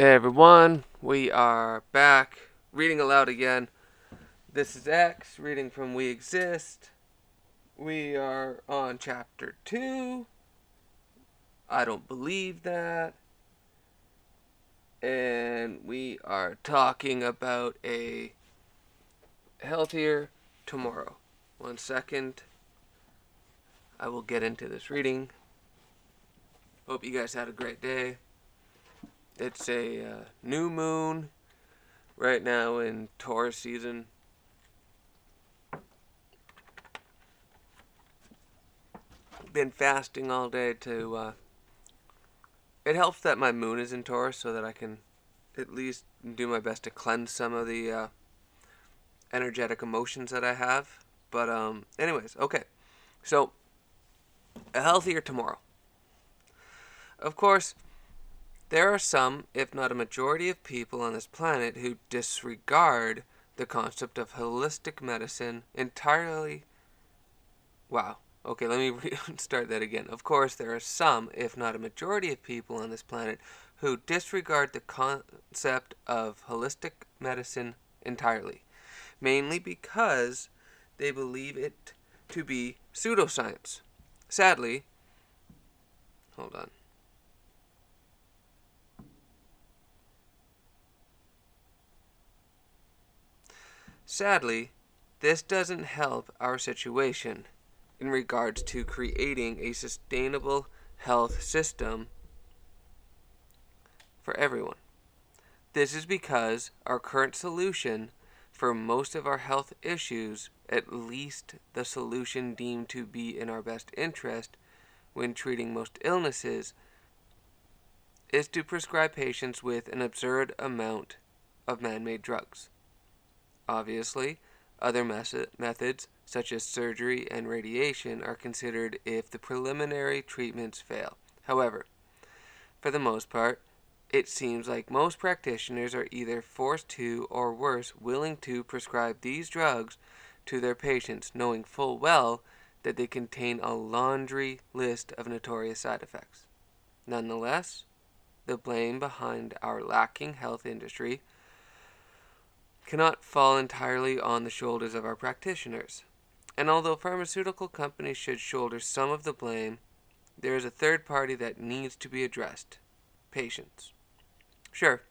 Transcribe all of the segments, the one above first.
Hey everyone, we are back reading aloud again. This is X reading from We Exist. We are on chapter 2. I don't believe that. And we are talking about a healthier tomorrow. One second. I will get into this reading. Hope you guys had a great day. It's a uh, new moon right now in Taurus season. Been fasting all day to. Uh, it helps that my moon is in Taurus so that I can at least do my best to cleanse some of the uh, energetic emotions that I have. But, um, anyways, okay. So, a healthier tomorrow. Of course, there are some, if not a majority, of people on this planet who disregard the concept of holistic medicine entirely. Wow. Okay, let me re- start that again. Of course, there are some, if not a majority, of people on this planet who disregard the concept of holistic medicine entirely, mainly because they believe it to be pseudoscience. Sadly, hold on. Sadly, this doesn't help our situation in regards to creating a sustainable health system for everyone. This is because our current solution for most of our health issues, at least the solution deemed to be in our best interest when treating most illnesses, is to prescribe patients with an absurd amount of man made drugs. Obviously, other methods, such as surgery and radiation, are considered if the preliminary treatments fail. However, for the most part, it seems like most practitioners are either forced to, or worse, willing to prescribe these drugs to their patients, knowing full well that they contain a laundry list of notorious side effects. Nonetheless, the blame behind our lacking health industry cannot fall entirely on the shoulders of our practitioners. And although pharmaceutical companies should shoulder some of the blame, there is a third party that needs to be addressed patients. Sure,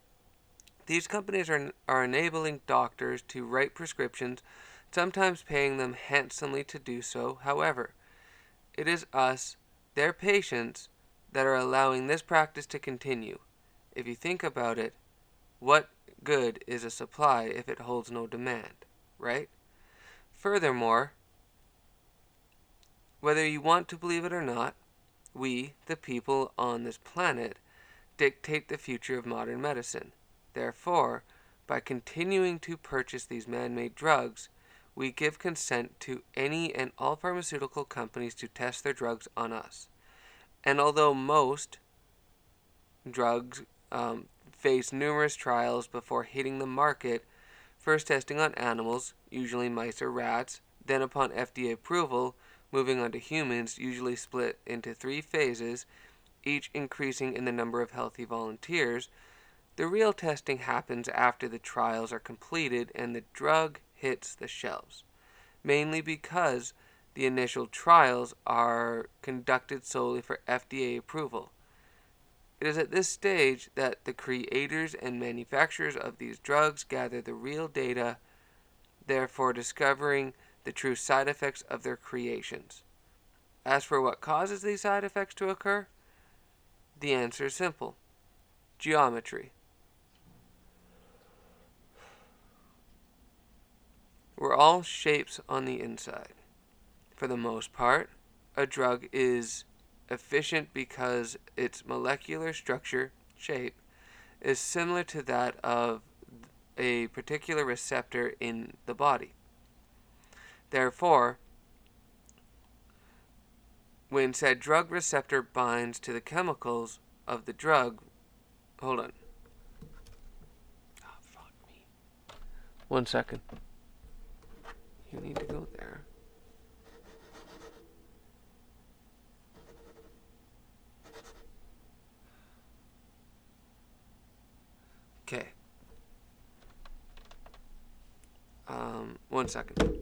these companies are, are enabling doctors to write prescriptions, sometimes paying them handsomely to do so. However, it is us, their patients, that are allowing this practice to continue. If you think about it, what good is a supply if it holds no demand, right? Furthermore, whether you want to believe it or not, we, the people on this planet, dictate the future of modern medicine. Therefore, by continuing to purchase these man made drugs, we give consent to any and all pharmaceutical companies to test their drugs on us. And although most drugs um, face numerous trials before hitting the market, first testing on animals, usually mice or rats, then upon FDA approval, moving on to humans, usually split into three phases, each increasing in the number of healthy volunteers. The real testing happens after the trials are completed and the drug hits the shelves, mainly because the initial trials are conducted solely for FDA approval. It is at this stage that the creators and manufacturers of these drugs gather the real data, therefore discovering the true side effects of their creations. As for what causes these side effects to occur, the answer is simple geometry. We're all shapes on the inside. For the most part, a drug is efficient because its molecular structure, shape, is similar to that of a particular receptor in the body. Therefore, when said drug receptor binds to the chemicals of the drug, hold on. Oh, fuck me. One second. You need to go there. Okay. Um, one second.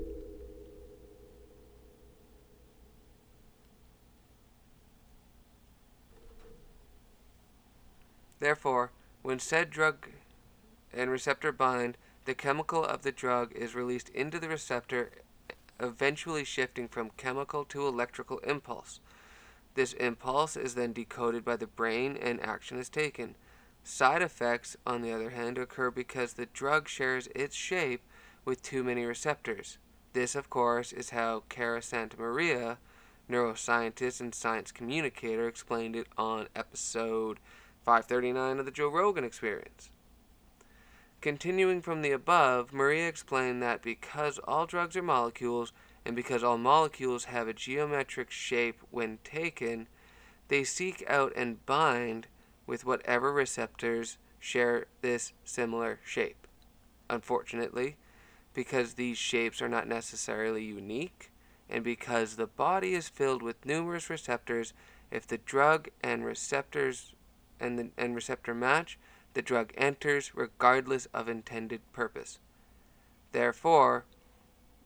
Therefore, when said drug and receptor bind, the chemical of the drug is released into the receptor, eventually shifting from chemical to electrical impulse. This impulse is then decoded by the brain and action is taken. Side effects, on the other hand, occur because the drug shares its shape with too many receptors. This, of course, is how Cara Santa Maria, neuroscientist and science communicator, explained it on episode 539 of the Joe Rogan Experience. Continuing from the above, Maria explained that because all drugs are molecules, and because all molecules have a geometric shape when taken, they seek out and bind with whatever receptors share this similar shape. Unfortunately, because these shapes are not necessarily unique, and because the body is filled with numerous receptors, if the drug and receptors and, the, and receptor match, the drug enters regardless of intended purpose. Therefore,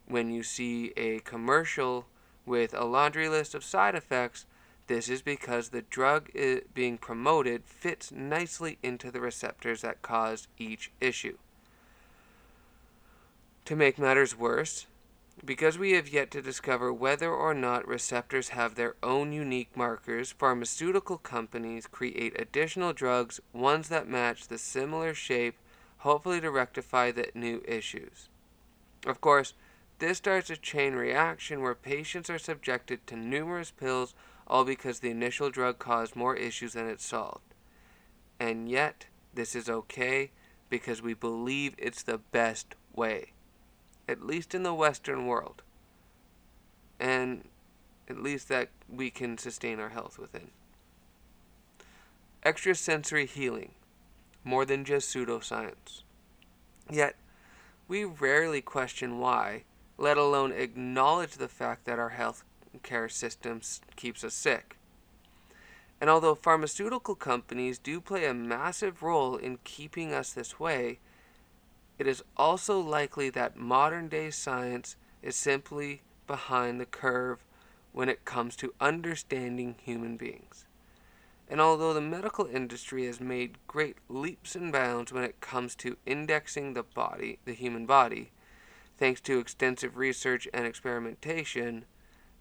when you see a commercial with a laundry list of side effects, this is because the drug being promoted fits nicely into the receptors that cause each issue. To make matters worse, because we have yet to discover whether or not receptors have their own unique markers, pharmaceutical companies create additional drugs, ones that match the similar shape, hopefully to rectify the new issues. Of course, this starts a chain reaction where patients are subjected to numerous pills, all because the initial drug caused more issues than it solved. And yet, this is okay because we believe it's the best way at least in the Western world, and at least that we can sustain our health within. Extrasensory healing, more than just pseudoscience. Yet, we rarely question why, let alone acknowledge the fact that our health care system keeps us sick. And although pharmaceutical companies do play a massive role in keeping us this way, it is also likely that modern day science is simply behind the curve when it comes to understanding human beings. And although the medical industry has made great leaps and bounds when it comes to indexing the body, the human body, thanks to extensive research and experimentation,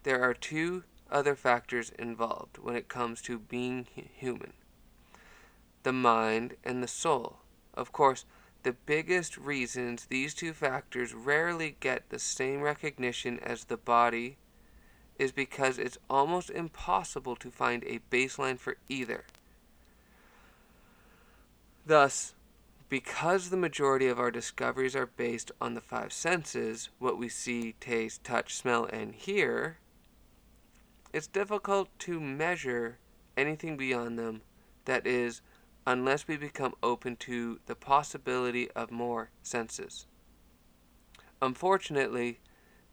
there are two other factors involved when it comes to being human the mind and the soul. Of course, the biggest reasons these two factors rarely get the same recognition as the body is because it's almost impossible to find a baseline for either. Thus, because the majority of our discoveries are based on the five senses, what we see, taste, touch, smell, and hear, it's difficult to measure anything beyond them that is unless we become open to the possibility of more senses. Unfortunately,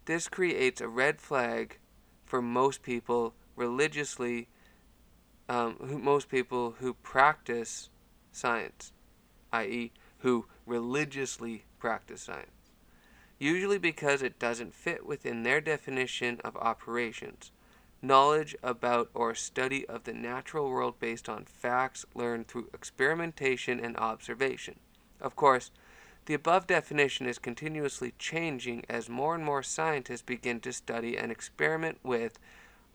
this creates a red flag for most people religiously, um, who, most people who practice science, i.e., who religiously practice science, usually because it doesn't fit within their definition of operations knowledge about or study of the natural world based on facts learned through experimentation and observation. Of course, the above definition is continuously changing as more and more scientists begin to study and experiment with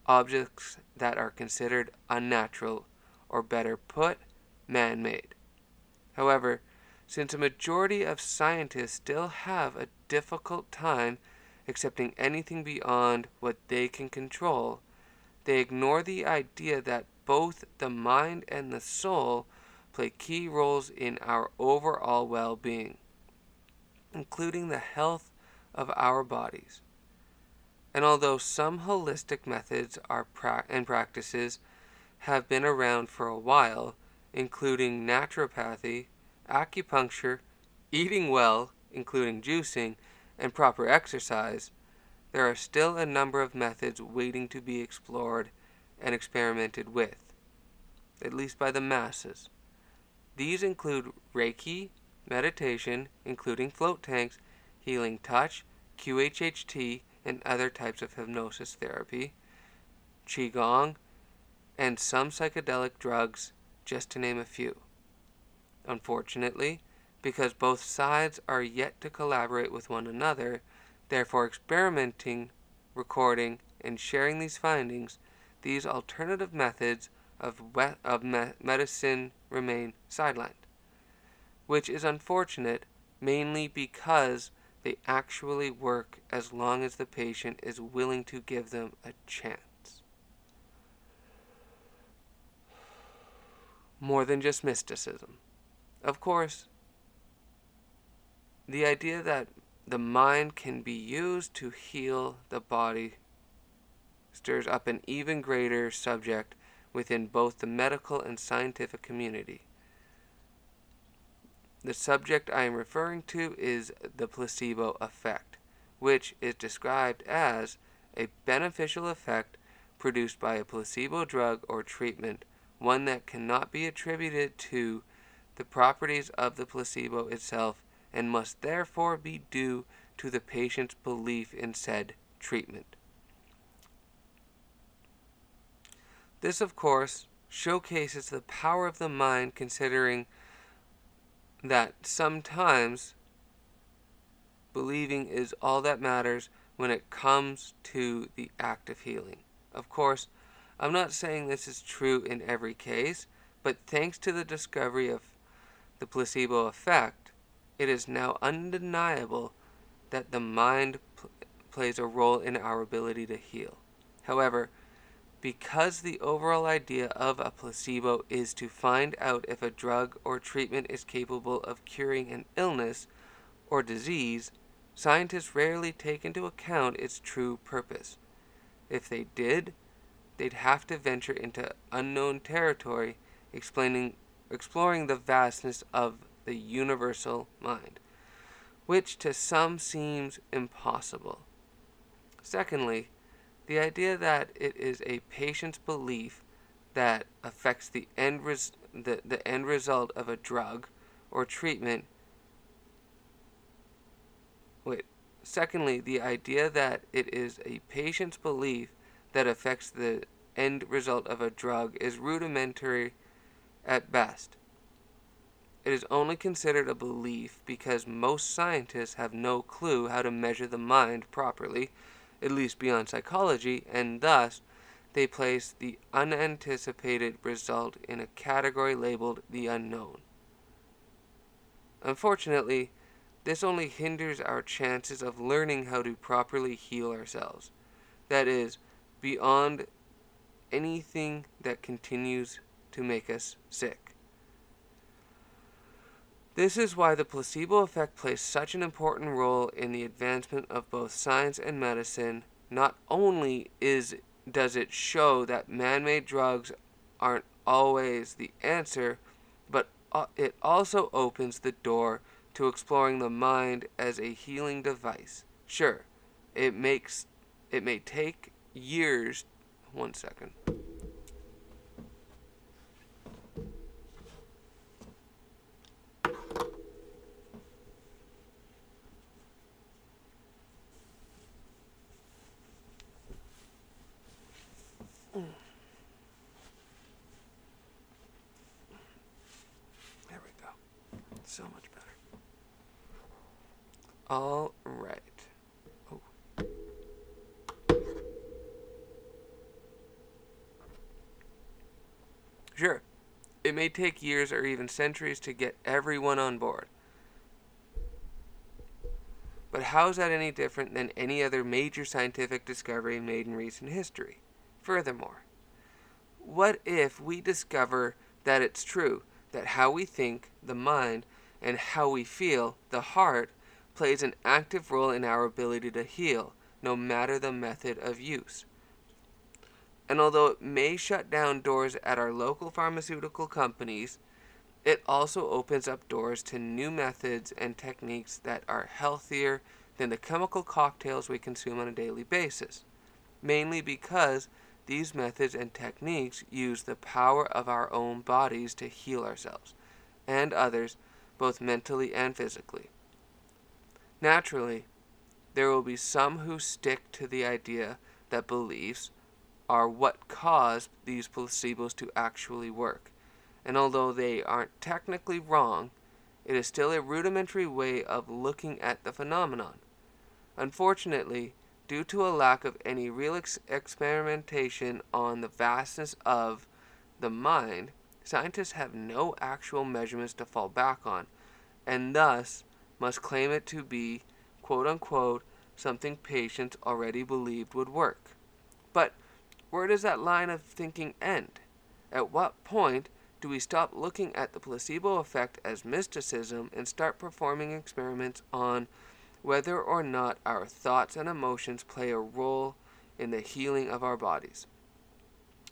objects that are considered unnatural, or better put, man made. However, since a majority of scientists still have a difficult time accepting anything beyond what they can control, they ignore the idea that both the mind and the soul play key roles in our overall well being, including the health of our bodies. And although some holistic methods are pra- and practices have been around for a while, including naturopathy, acupuncture, eating well, including juicing, and proper exercise, there are still a number of methods waiting to be explored and experimented with, at least by the masses. These include Reiki, meditation, including float tanks, healing touch, QHHT, and other types of hypnosis therapy, Qigong, and some psychedelic drugs, just to name a few. Unfortunately, because both sides are yet to collaborate with one another, therefore experimenting, recording, and sharing these findings, these alternative methods of, of me medicine remain sidelined, which is unfortunate mainly because they actually work as long as the patient is willing to give them a chance. More than just mysticism. Of course, the idea that the mind can be used to heal the body stirs up an even greater subject within both the medical and scientific community. The subject I am referring to is the placebo effect, which is described as a beneficial effect produced by a placebo drug or treatment, one that cannot be attributed to the properties of the placebo itself and must therefore be due to the patient's belief in said treatment. This, of course, showcases the power of the mind considering that sometimes believing is all that matters when it comes to the act of healing. Of course, I'm not saying this is true in every case, but thanks to the discovery of the placebo effect, it is now undeniable that the mind pl plays a role in our ability to heal. However, because the overall idea of a placebo is to find out if a drug or treatment is capable of curing an illness or disease, scientists rarely take into account its true purpose. If they did, they'd have to venture into unknown territory, explaining, exploring the vastness of the universal mind, which to some seems impossible. Secondly, the idea that it is a patient's belief that affects the end, res- the, the end result of a drug or treatment. Wait. Secondly, the idea that it is a patient's belief that affects the end result of a drug is rudimentary at best. It is only considered a belief because most scientists have no clue how to measure the mind properly at least beyond psychology, and thus they place the unanticipated result in a category labeled the unknown. Unfortunately, this only hinders our chances of learning how to properly heal ourselves. That is, beyond anything that continues to make us sick. This is why the placebo effect plays such an important role in the advancement of both science and medicine. Not only is does it show that man-made drugs aren't always the answer, but uh, it also opens the door to exploring the mind as a healing device. Sure, it makes it may take years. One second. so much better. All right. Oh. Sure, it may take years or even centuries to get everyone on board. But how is that any different than any other major scientific discovery made in recent history? Furthermore, what if we discover that it's true that how we think, the mind, and how we feel, the heart, plays an active role in our ability to heal, no matter the method of use. And although it may shut down doors at our local pharmaceutical companies, it also opens up doors to new methods and techniques that are healthier than the chemical cocktails we consume on a daily basis, mainly because these methods and techniques use the power of our own bodies to heal ourselves and others both mentally and physically. Naturally, there will be some who stick to the idea that beliefs are what caused these placebos to actually work. And although they aren't technically wrong, it is still a rudimentary way of looking at the phenomenon. Unfortunately, due to a lack of any real ex- experimentation on the vastness of the mind, scientists have no actual measurements to fall back on, and thus must claim it to be, quote unquote, something patients already believed would work. But where does that line of thinking end? At what point do we stop looking at the placebo effect as mysticism and start performing experiments on whether or not our thoughts and emotions play a role in the healing of our bodies,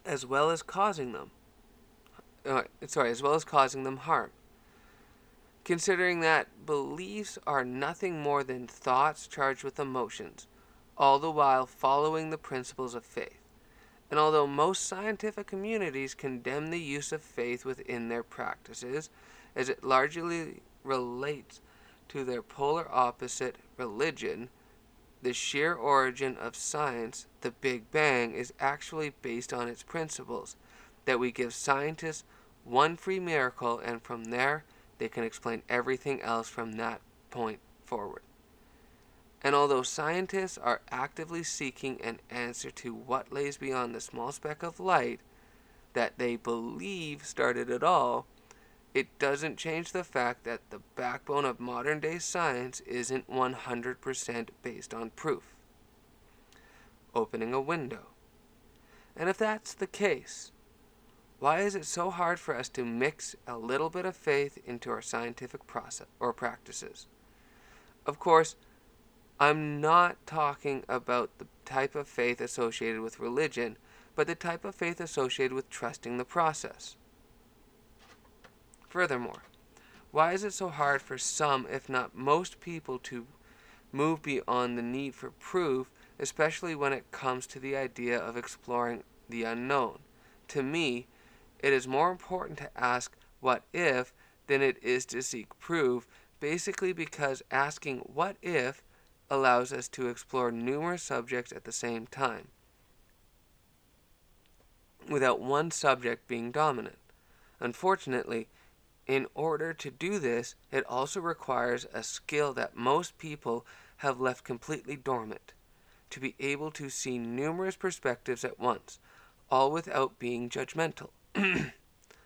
as well as causing them? Uh, sorry, as well as causing them harm. Considering that beliefs are nothing more than thoughts charged with emotions, all the while following the principles of faith. And although most scientific communities condemn the use of faith within their practices, as it largely relates to their polar opposite, religion, the sheer origin of science, the Big Bang, is actually based on its principles that we give scientists one free miracle, and from there they can explain everything else from that point forward. And although scientists are actively seeking an answer to what lays beyond the small speck of light that they believe started it all, it doesn't change the fact that the backbone of modern day science isn't 100% based on proof. Opening a window. And if that's the case, why is it so hard for us to mix a little bit of faith into our scientific process or practices? Of course, I'm not talking about the type of faith associated with religion, but the type of faith associated with trusting the process. Furthermore, why is it so hard for some, if not most people, to move beyond the need for proof, especially when it comes to the idea of exploring the unknown? To me, it is more important to ask what if than it is to seek proof, basically because asking what if allows us to explore numerous subjects at the same time without one subject being dominant. Unfortunately, in order to do this, it also requires a skill that most people have left completely dormant to be able to see numerous perspectives at once, all without being judgmental.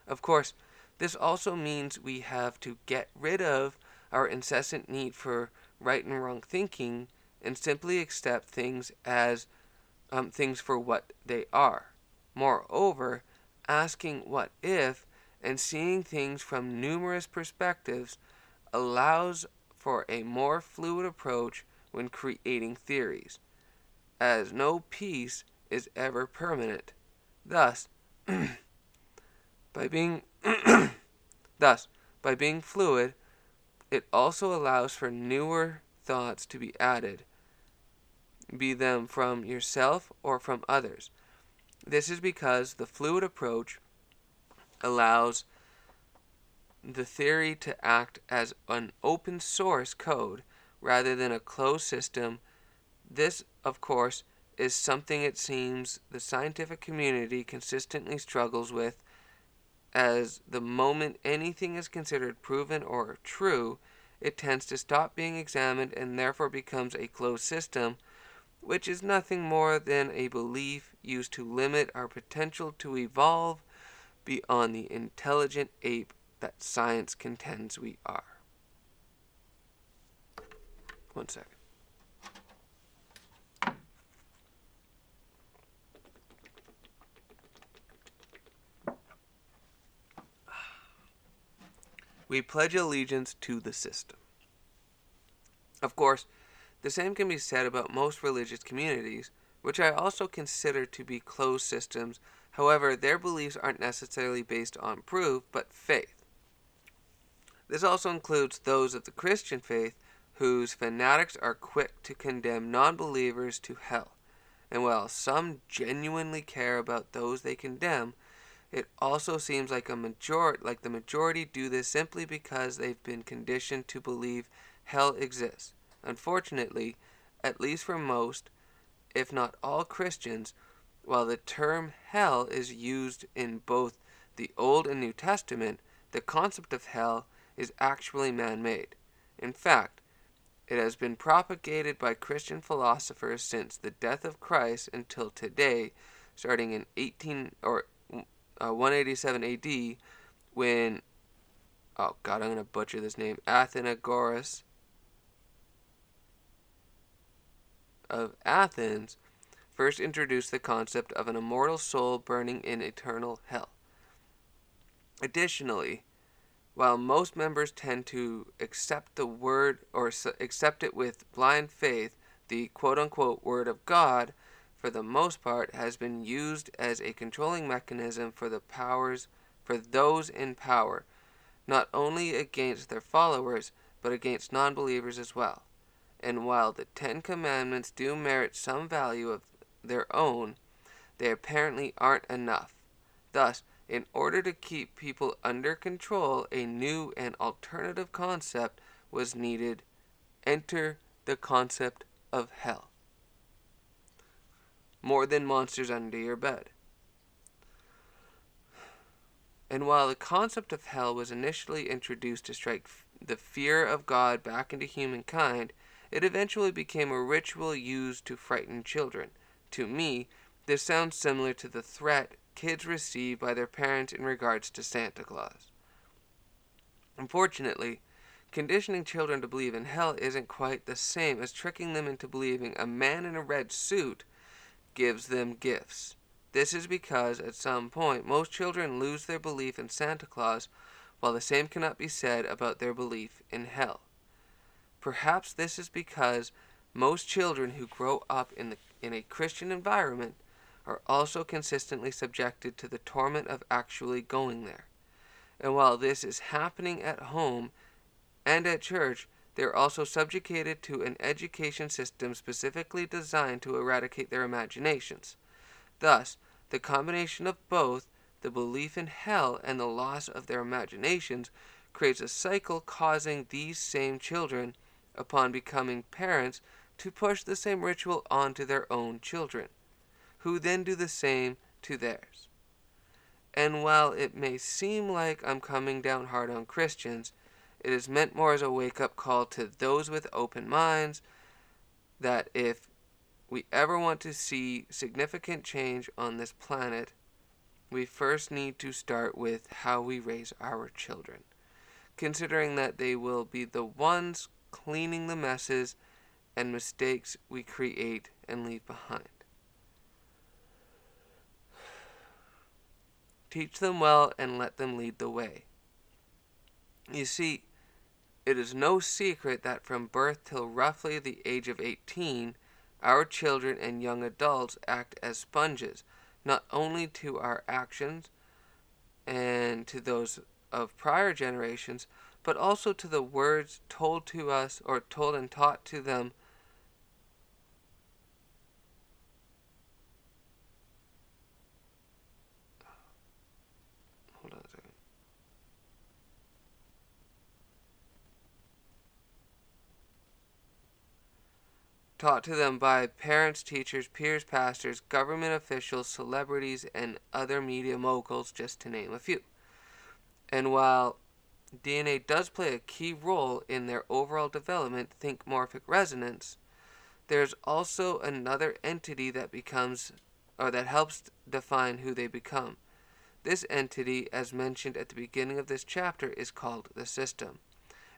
of course, this also means we have to get rid of our incessant need for right and wrong thinking and simply accept things as um, things for what they are. Moreover, asking what if and seeing things from numerous perspectives allows for a more fluid approach when creating theories, as no piece is ever permanent. Thus, by being thus by being fluid, it also allows for newer thoughts to be added, be them from yourself or from others. This is because the fluid approach allows the theory to act as an open source code rather than a closed system. This, of course, is something it seems the scientific community consistently struggles with as the moment anything is considered proven or true, it tends to stop being examined and therefore becomes a closed system, which is nothing more than a belief used to limit our potential to evolve beyond the intelligent ape that science contends we are. One second. We pledge allegiance to the system. Of course, the same can be said about most religious communities, which I also consider to be closed systems. However, their beliefs aren't necessarily based on proof, but faith. This also includes those of the Christian faith, whose fanatics are quick to condemn non believers to hell. And while some genuinely care about those they condemn, it also seems like a major like the majority do this simply because they've been conditioned to believe hell exists. Unfortunately, at least for most, if not all Christians, while the term hell is used in both the Old and New Testament, the concept of hell is actually man made. In fact, it has been propagated by Christian philosophers since the death of Christ until today, starting in 18 or uh, 187 AD, when oh god, I'm gonna butcher this name, Athenagoras of Athens first introduced the concept of an immortal soul burning in eternal hell. Additionally, while most members tend to accept the word or accept it with blind faith, the quote unquote word of God, for the most part, has been used as a controlling mechanism for the powers for those in power, not only against their followers, but against non believers as well. And while the Ten Commandments do merit some value of their own, they apparently aren't enough. Thus, in order to keep people under control, a new and alternative concept was needed. Enter the concept of hell. More than monsters under your bed. And while the concept of hell was initially introduced to strike the fear of God back into humankind, it eventually became a ritual used to frighten children. To me, this sounds similar to the threat kids receive by their parents in regards to Santa Claus. Unfortunately, conditioning children to believe in hell isn't quite the same as tricking them into believing a man in a red suit gives them gifts. This is because at some point most children lose their belief in Santa Claus, while the same cannot be said about their belief in hell. Perhaps this is because most children who grow up in, the, in a Christian environment are also consistently subjected to the torment of actually going there. And while this is happening at home and at church, they are also subjugated to an education system specifically designed to eradicate their imaginations. Thus, the combination of both, the belief in hell and the loss of their imaginations, creates a cycle causing these same children, upon becoming parents, to push the same ritual onto their own children who then do the same to theirs. And while it may seem like I'm coming down hard on Christians, it is meant more as a wake up call to those with open minds that if we ever want to see significant change on this planet, we first need to start with how we raise our children, considering that they will be the ones cleaning the messes and mistakes we create and leave behind. Teach them well and let them lead the way. You see, it is no secret that from birth till roughly the age of 18, our children and young adults act as sponges, not only to our actions and to those of prior generations, but also to the words told to us or told and taught to them taught to them by parents, teachers, peers, pastors, government officials, celebrities, and other media moguls, just to name a few. And while DNA does play a key role in their overall development, think morphic resonance, there's also another entity that becomes or that helps define who they become. This entity, as mentioned at the beginning of this chapter, is called the system.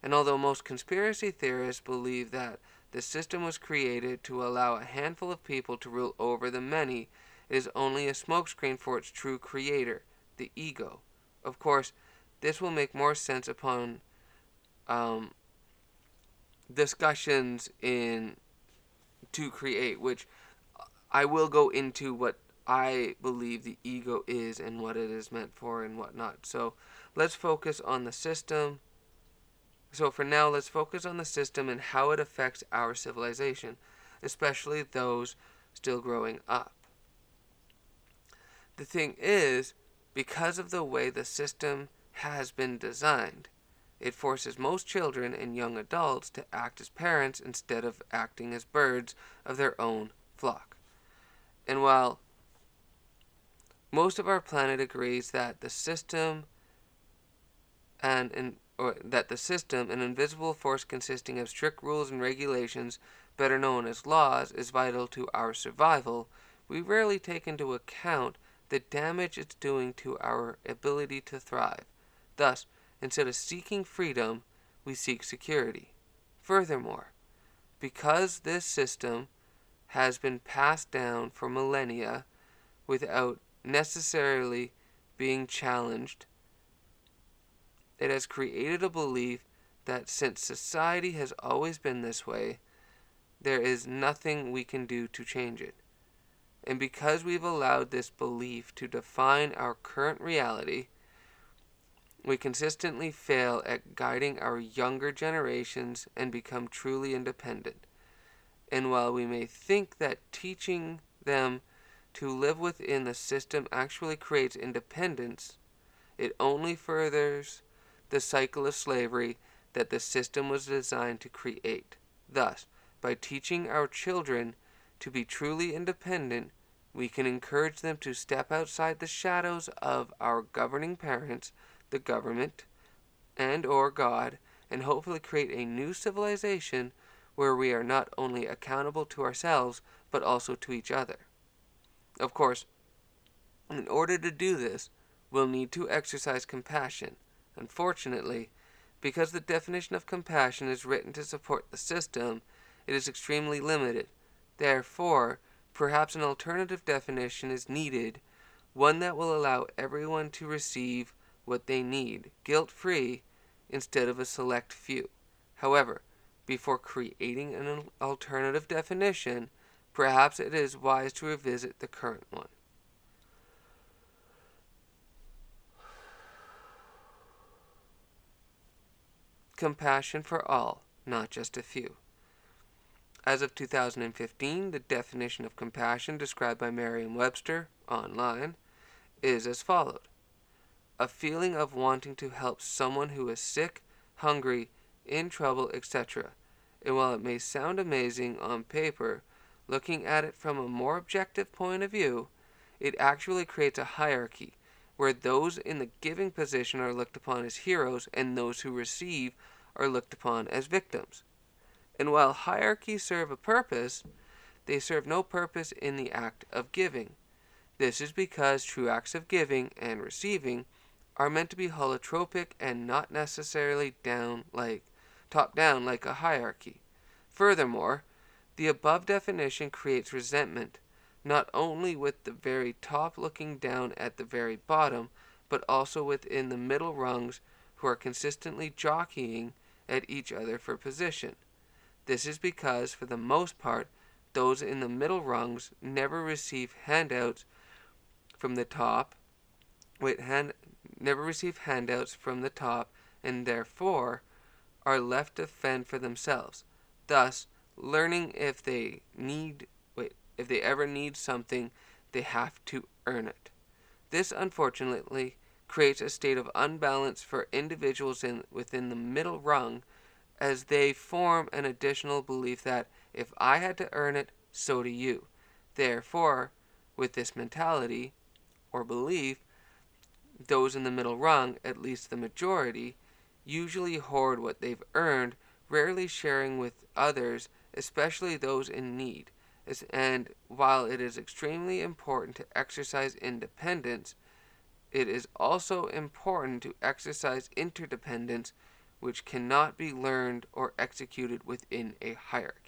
And although most conspiracy theorists believe that the system was created to allow a handful of people to rule over the many. It is only a smokescreen for its true creator, the ego. Of course, this will make more sense upon um, discussions in to create, which I will go into what I believe the ego is and what it is meant for and whatnot. So let's focus on the system so for now, let's focus on the system and how it affects our civilization, especially those still growing up. The thing is, Because of the way the system has been designed, it forces most children and young adults to act as parents instead of acting as birds of their own flock. And while most of our planet agrees that the system and, and or that the system, an invisible force consisting of strict rules and regulations, better known as laws, is vital to our survival, we rarely take into account the damage it's doing to our ability to thrive. Thus, instead of seeking freedom, we seek security. Furthermore, because this system has been passed down for millennia without necessarily being challenged, it has created a belief that since society has always been this way, there is nothing we can do to change it. And because we've allowed this belief to define our current reality, we consistently fail at guiding our younger generations and become truly independent. And while we may think that teaching them to live within the system actually creates independence, it only furthers the cycle of slavery that the system was designed to create. Thus, by teaching our children to be truly independent, we can encourage them to step outside the shadows of our governing parents, the government, and or God, and hopefully create a new civilization where we are not only accountable to ourselves, but also to each other. Of course, in order to do this, we'll need to exercise compassion. Unfortunately, because the definition of compassion is written to support the system, it is extremely limited. Therefore, perhaps an alternative definition is needed, one that will allow everyone to receive what they need, guilt free, instead of a select few. However, before creating an alternative definition, perhaps it is wise to revisit the current one. Compassion for all, not just a few. As of 2015, the definition of compassion described by Merriam Webster online is as followed a feeling of wanting to help someone who is sick, hungry, in trouble, etc. And while it may sound amazing on paper, looking at it from a more objective point of view, it actually creates a hierarchy where those in the giving position are looked upon as heroes and those who receive are looked upon as victims. And while hierarchies serve a purpose, they serve no purpose in the act of giving. This is because true acts of giving and receiving are meant to be holotropic and not necessarily down like top down like a hierarchy. Furthermore, the above definition creates resentment not only with the very top looking down at the very bottom, but also within the middle rungs who are consistently jockeying at each other for position. This is because, for the most part, those in the middle rungs never receive handouts from the top, wait, hand, never receive handouts from the top, and therefore are left to fend for themselves. Thus, learning if they need, if they ever need something, they have to earn it. This, unfortunately, creates a state of unbalance for individuals in, within the middle rung as they form an additional belief that if I had to earn it, so do you. Therefore, with this mentality or belief, those in the middle rung, at least the majority, usually hoard what they've earned, rarely sharing with others, especially those in need. And while it is extremely important to exercise independence, it is also important to exercise interdependence which cannot be learned or executed within a hierarchy.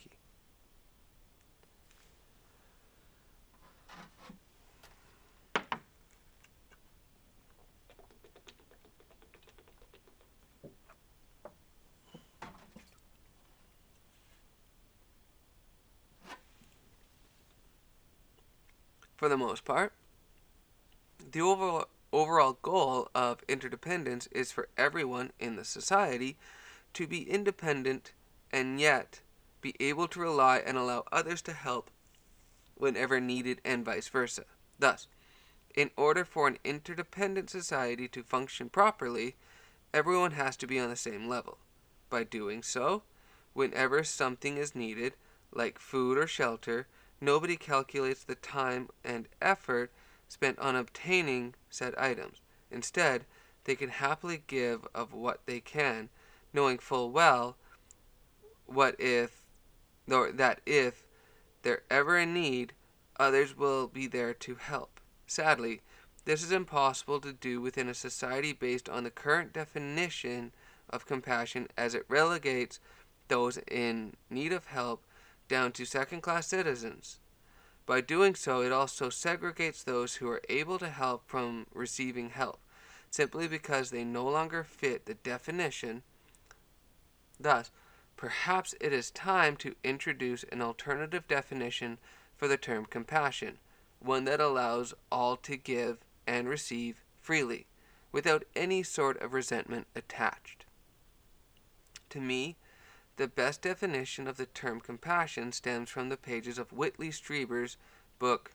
For the most part, the overall overall goal of interdependence is for everyone in the society to be independent and yet be able to rely and allow others to help whenever needed and vice versa. Thus, In order for an interdependent society to function properly, everyone has to be on the same level. By doing so, whenever something is needed, like food or shelter, nobody calculates the time and effort spent on obtaining said items. Instead, they can happily give of what they can, knowing full well what if or that if they're ever in need, others will be there to help. Sadly, this is impossible to do within a society based on the current definition of compassion as it relegates those in need of help down to second class citizens. By doing so, it also segregates those who are able to help from receiving help, simply because they no longer fit the definition. Thus, perhaps it is time to introduce an alternative definition for the term compassion, one that allows all to give and receive freely, without any sort of resentment attached. To me, the best definition of the term compassion stems from the pages of Whitley Strieber's book.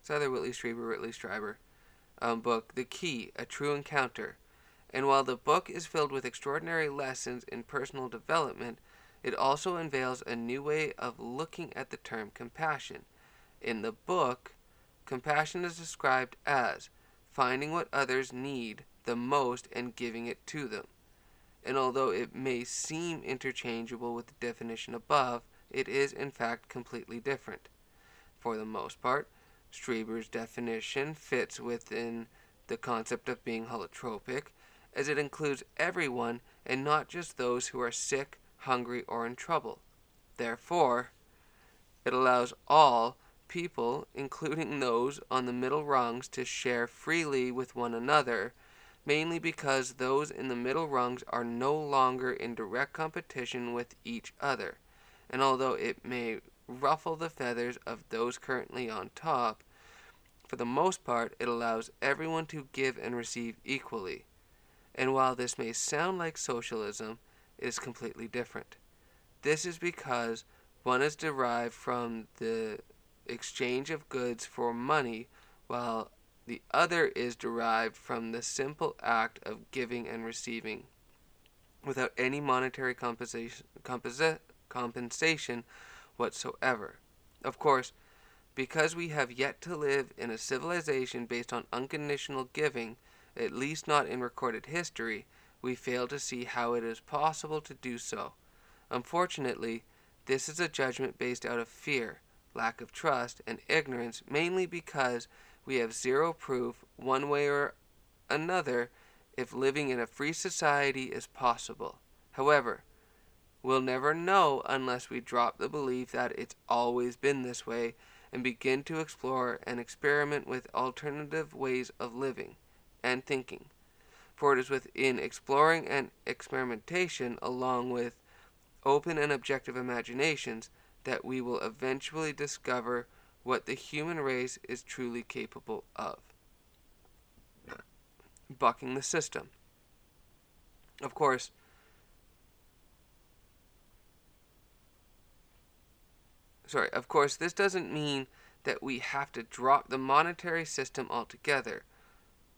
It's either Whitley Strieber or Whitley Strieber. Um, book, The Key, A True Encounter. And while the book is filled with extraordinary lessons in personal development, it also unveils a new way of looking at the term compassion. In the book, compassion is described as finding what others need the most and giving it to them and although it may seem interchangeable with the definition above, it is in fact completely different. For the most part, Strieber's definition fits within the concept of being holotropic, as it includes everyone and not just those who are sick, hungry, or in trouble. Therefore, it allows all people, including those on the middle rungs, to share freely with one another mainly because those in the middle rungs are no longer in direct competition with each other. And although it may ruffle the feathers of those currently on top, for the most part it allows everyone to give and receive equally. And while this may sound like socialism, it is completely different. This is because one is derived from the exchange of goods for money, while the other is derived from the simple act of giving and receiving without any monetary compensation, compensation whatsoever. Of course, because we have yet to live in a civilization based on unconditional giving, at least not in recorded history, we fail to see how it is possible to do so. Unfortunately, this is a judgment based out of fear, lack of trust, and ignorance, mainly because we have zero proof, one way or another, if living in a free society is possible. However, we'll never know unless we drop the belief that it's always been this way and begin to explore and experiment with alternative ways of living and thinking. For it is within exploring and experimentation, along with open and objective imaginations, that we will eventually discover what the human race is truly capable of. Bucking the system. Of course, sorry, of course, this doesn't mean that we have to drop the monetary system altogether,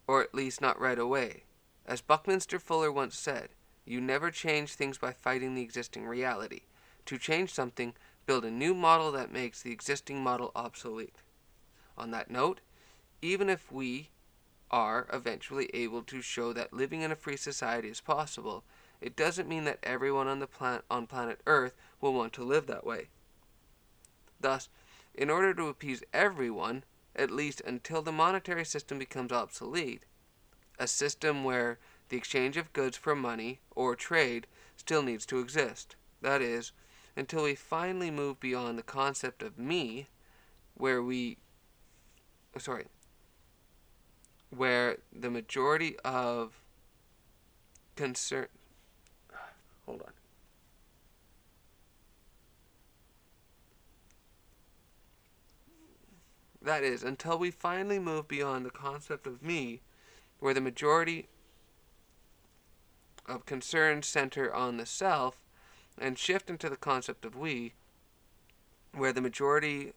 or at least not right away. As Buckminster Fuller once said, you never change things by fighting the existing reality. To change something, build a new model that makes the existing model obsolete. On that note, even if we are eventually able to show that living in a free society is possible, it doesn't mean that everyone on the planet on planet Earth will want to live that way. Thus, in order to appease everyone, at least until the monetary system becomes obsolete, a system where the exchange of goods for money or trade still needs to exist. That is, until we finally move beyond the concept of me, where we, sorry, where the majority of concern, hold on. That is, until we finally move beyond the concept of me, where the majority of concerns center on the self, and shift into the concept of we, where the majority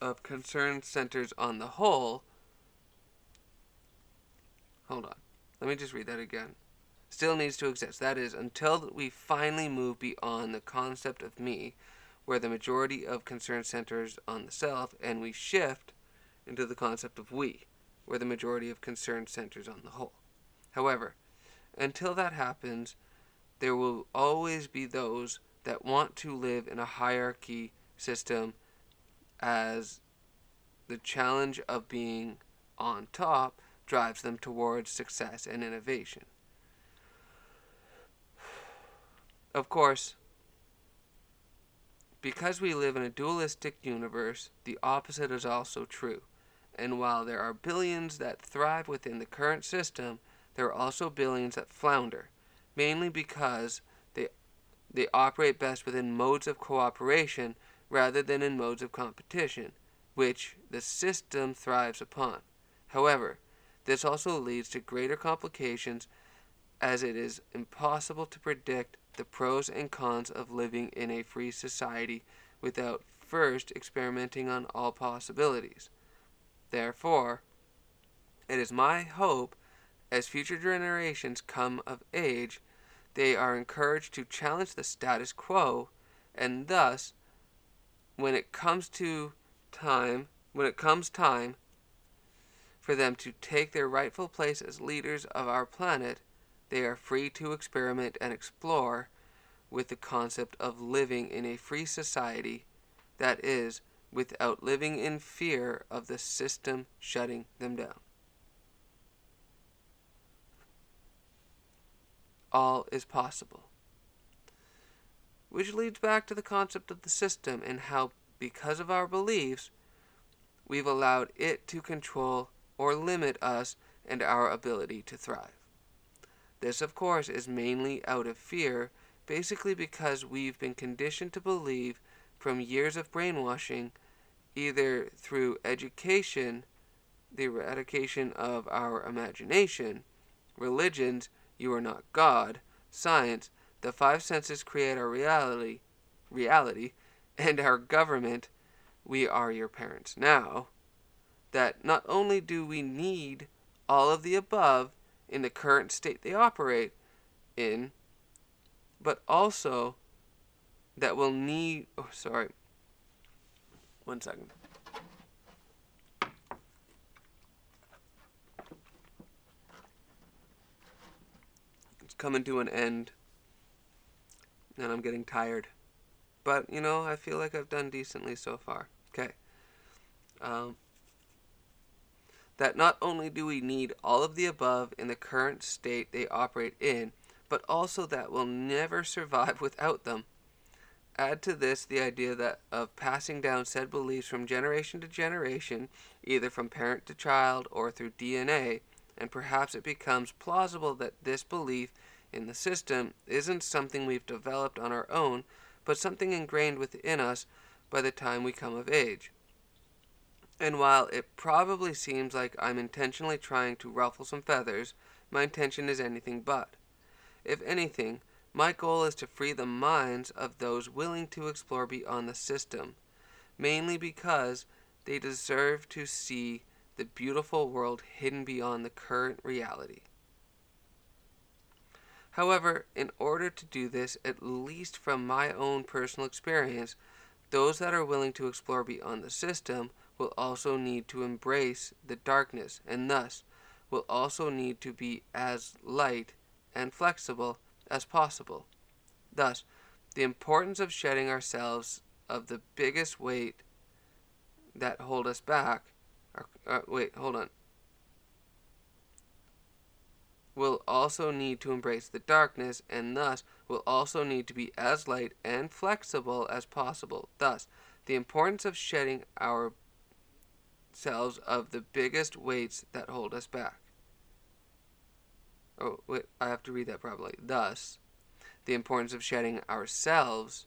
of concern centers on the whole, hold on. Let me just read that again. Still needs to exist. That is, until we finally move beyond the concept of me, where the majority of concern centers on the self, and we shift into the concept of we, where the majority of concern centers on the whole. However, until that happens, there will always be those that want to live in a hierarchy system as the challenge of being on top drives them towards success and innovation. Of course, because we live in a dualistic universe, the opposite is also true. And while there are billions that thrive within the current system, there are also billions that flounder, mainly because they they operate best within modes of cooperation rather than in modes of competition, which the system thrives upon. However, this also leads to greater complications as it is impossible to predict the pros and cons of living in a free society without first experimenting on all possibilities. Therefore, it is my hope as future generations come of age, they are encouraged to challenge the status quo, and thus, when it comes to time, when it comes time for them to take their rightful place as leaders of our planet, they are free to experiment and explore with the concept of living in a free society, that is, without living in fear of the system shutting them down. All is possible. Which leads back to the concept of the system and how, because of our beliefs, we've allowed it to control or limit us and our ability to thrive. This, of course, is mainly out of fear, basically because we've been conditioned to believe from years of brainwashing, either through education, the eradication of our imagination, religions, you are not God, science, the five senses create our reality, reality, and our government, we are your parents now, that not only do we need all of the above, in the current state they operate in, but also that we'll need. Oh, sorry. One second. Coming to an end, and I'm getting tired. But, you know, I feel like I've done decently so far. Okay. Um, that not only do we need all of the above in the current state they operate in, but also that we'll never survive without them. Add to this the idea that of passing down said beliefs from generation to generation, either from parent to child or through DNA, and perhaps it becomes plausible that this belief in the system isn't something we've developed on our own, but something ingrained within us by the time we come of age. And while it probably seems like I'm intentionally trying to ruffle some feathers, my intention is anything but. If anything, my goal is to free the minds of those willing to explore beyond the system, mainly because they deserve to see the beautiful world hidden beyond the current reality. However, in order to do this, at least from my own personal experience, those that are willing to explore beyond the system will also need to embrace the darkness and thus will also need to be as light and flexible as possible. Thus, the importance of shedding ourselves of the biggest weight that hold us back. Or, uh, wait, hold on. Will also need to embrace the darkness and thus will also need to be as light and flexible as possible. Thus, the importance of shedding ourselves of the biggest weights that hold us back. Oh, wait, I have to read that properly. Thus, the importance of shedding ourselves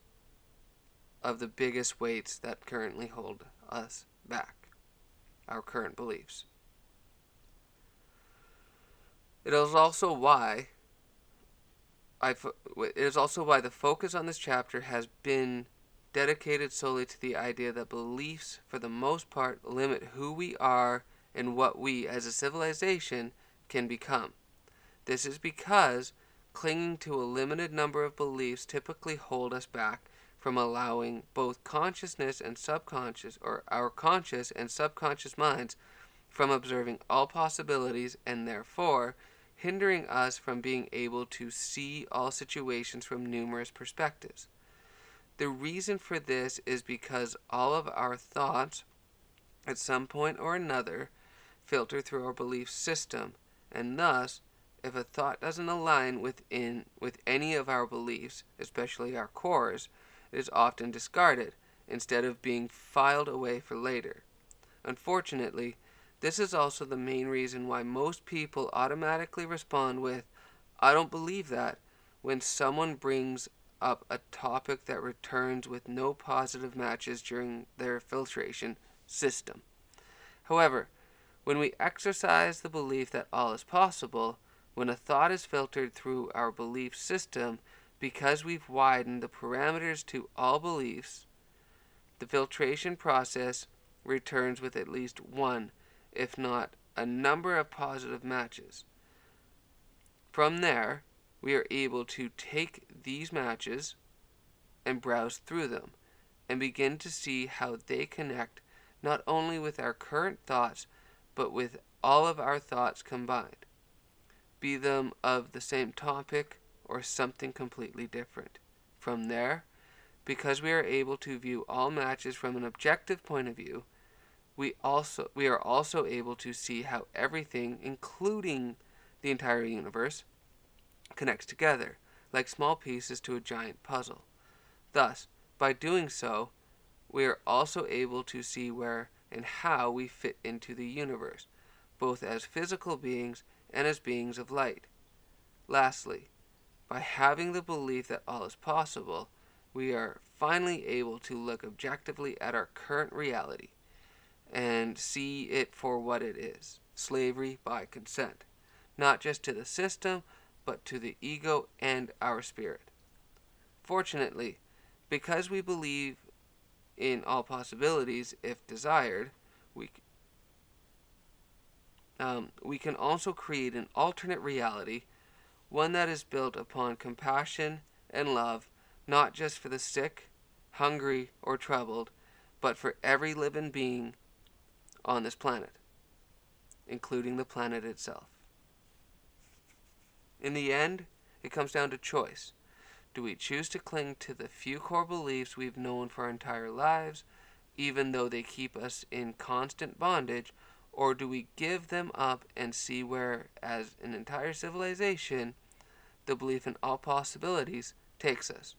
of the biggest weights that currently hold us back, our current beliefs. It is also why I it is also why the focus on this chapter has been dedicated solely to the idea that beliefs, for the most part, limit who we are and what we, as a civilization, can become. This is because clinging to a limited number of beliefs typically hold us back from allowing both consciousness and subconscious, or our conscious and subconscious minds, from observing all possibilities and therefore hindering us from being able to see all situations from numerous perspectives. The reason for this is because all of our thoughts, at some point or another, filter through our belief system, and thus, if a thought doesn't align within with any of our beliefs, especially our cores, it is often discarded instead of being filed away for later. Unfortunately, this is also the main reason why most people automatically respond with, I don't believe that, when someone brings up a topic that returns with no positive matches during their filtration system. However, when we exercise the belief that all is possible, when a thought is filtered through our belief system because we've widened the parameters to all beliefs, the filtration process returns with at least one if not a number of positive matches. From there, we are able to take these matches and browse through them and begin to see how they connect not only with our current thoughts but with all of our thoughts combined, be them of the same topic or something completely different. From there, because we are able to view all matches from an objective point of view, we also we are also able to see how everything, including the entire universe, connects together, like small pieces to a giant puzzle. Thus, by doing so, we are also able to see where and how we fit into the universe, both as physical beings and as beings of light. Lastly, by having the belief that all is possible, we are finally able to look objectively at our current reality and see it for what it is slavery by consent, not just to the system, but to the ego and our spirit. Fortunately, because we believe in all possibilities, if desired, we, um, we can also create an alternate reality, one that is built upon compassion and love, not just for the sick, hungry, or troubled, but for every living being on this planet, including the planet itself. In the end, it comes down to choice. Do we choose to cling to the few core beliefs we've known for our entire lives, even though they keep us in constant bondage, or do we give them up and see where, as an entire civilization, the belief in all possibilities takes us?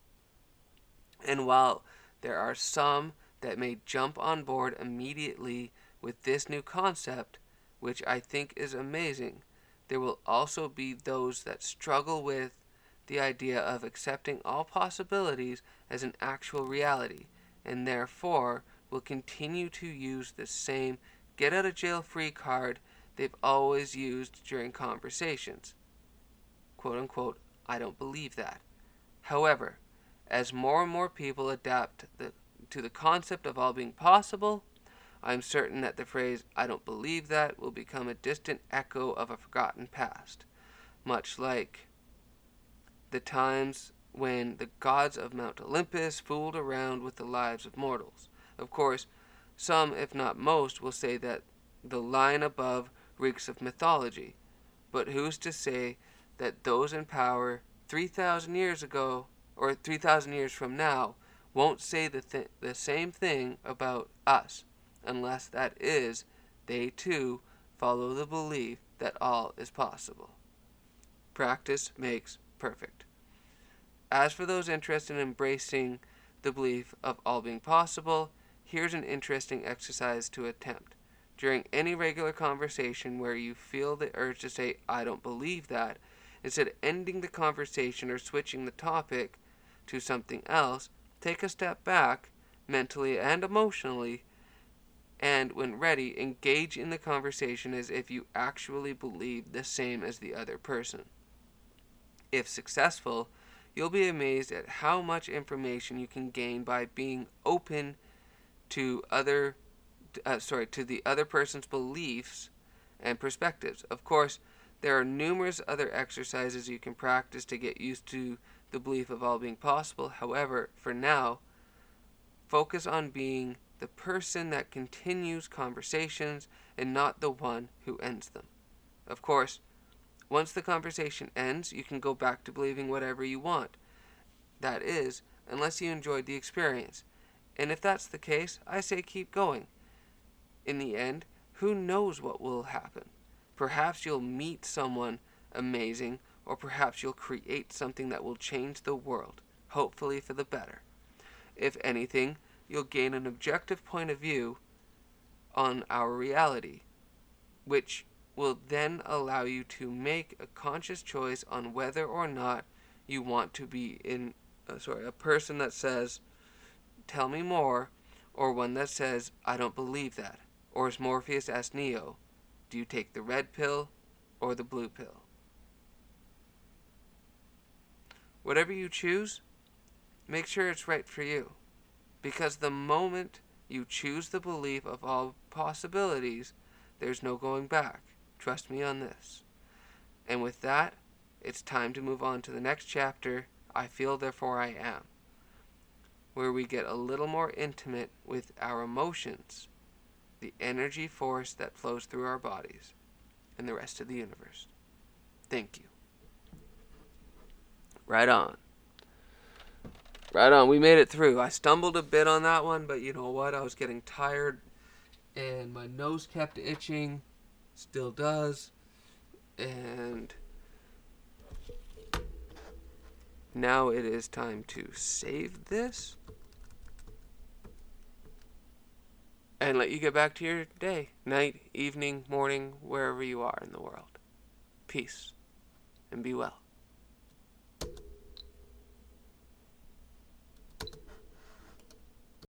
And while there are some that may jump on board immediately with this new concept, which I think is amazing, there will also be those that struggle with the idea of accepting all possibilities as an actual reality, and therefore will continue to use the same get out of jail free card they've always used during conversations. Quote unquote, I don't believe that. However, as more and more people adapt the, to the concept of all being possible, I am certain that the phrase, I don't believe that, will become a distant echo of a forgotten past, much like the times when the gods of Mount Olympus fooled around with the lives of mortals. Of course, some, if not most, will say that the line above reeks of mythology, but who's to say that those in power 3,000 years ago, or 3,000 years from now, won't say the, th- the same thing about us? Unless that is, they too follow the belief that all is possible. Practice makes perfect. As for those interested in embracing the belief of all being possible, here's an interesting exercise to attempt. During any regular conversation where you feel the urge to say, I don't believe that, instead of ending the conversation or switching the topic to something else, take a step back, mentally and emotionally, and when ready, engage in the conversation as if you actually believe the same as the other person. If successful, you'll be amazed at how much information you can gain by being open to other uh, sorry to the other person's beliefs and perspectives. Of course, There are numerous other exercises you can practice to get used to the belief of all being possible. However, for now, focus on being the person that continues conversations and not the one who ends them. Of course, once the conversation ends, you can go back to believing whatever you want. That is, unless you enjoyed the experience. And if that's the case, I say keep going. In the end, who knows what will happen? Perhaps you'll meet someone amazing, or perhaps you'll create something that will change the world, hopefully for the better. If anything, you'll gain an objective point of view on our reality, which will then allow you to make a conscious choice on whether or not you want to be in uh, sorry a person that says tell me more or one that says i don't believe that or as morpheus asked neo do you take the red pill or the blue pill? Whatever you choose make sure it's right for you because the moment you choose the belief of all possibilities there's no going back Trust me on this. And with that, it's time to move on to the next chapter, I Feel Therefore I Am, where we get a little more intimate with our emotions, the energy force that flows through our bodies, and the rest of the universe. Thank you. Right on. Right on. We made it through. I stumbled a bit on that one, but you know what? I was getting tired and my nose kept itching still does. And now it is time to save this and let you get back to your day, night, evening, morning, wherever you are in the world. Peace and be well.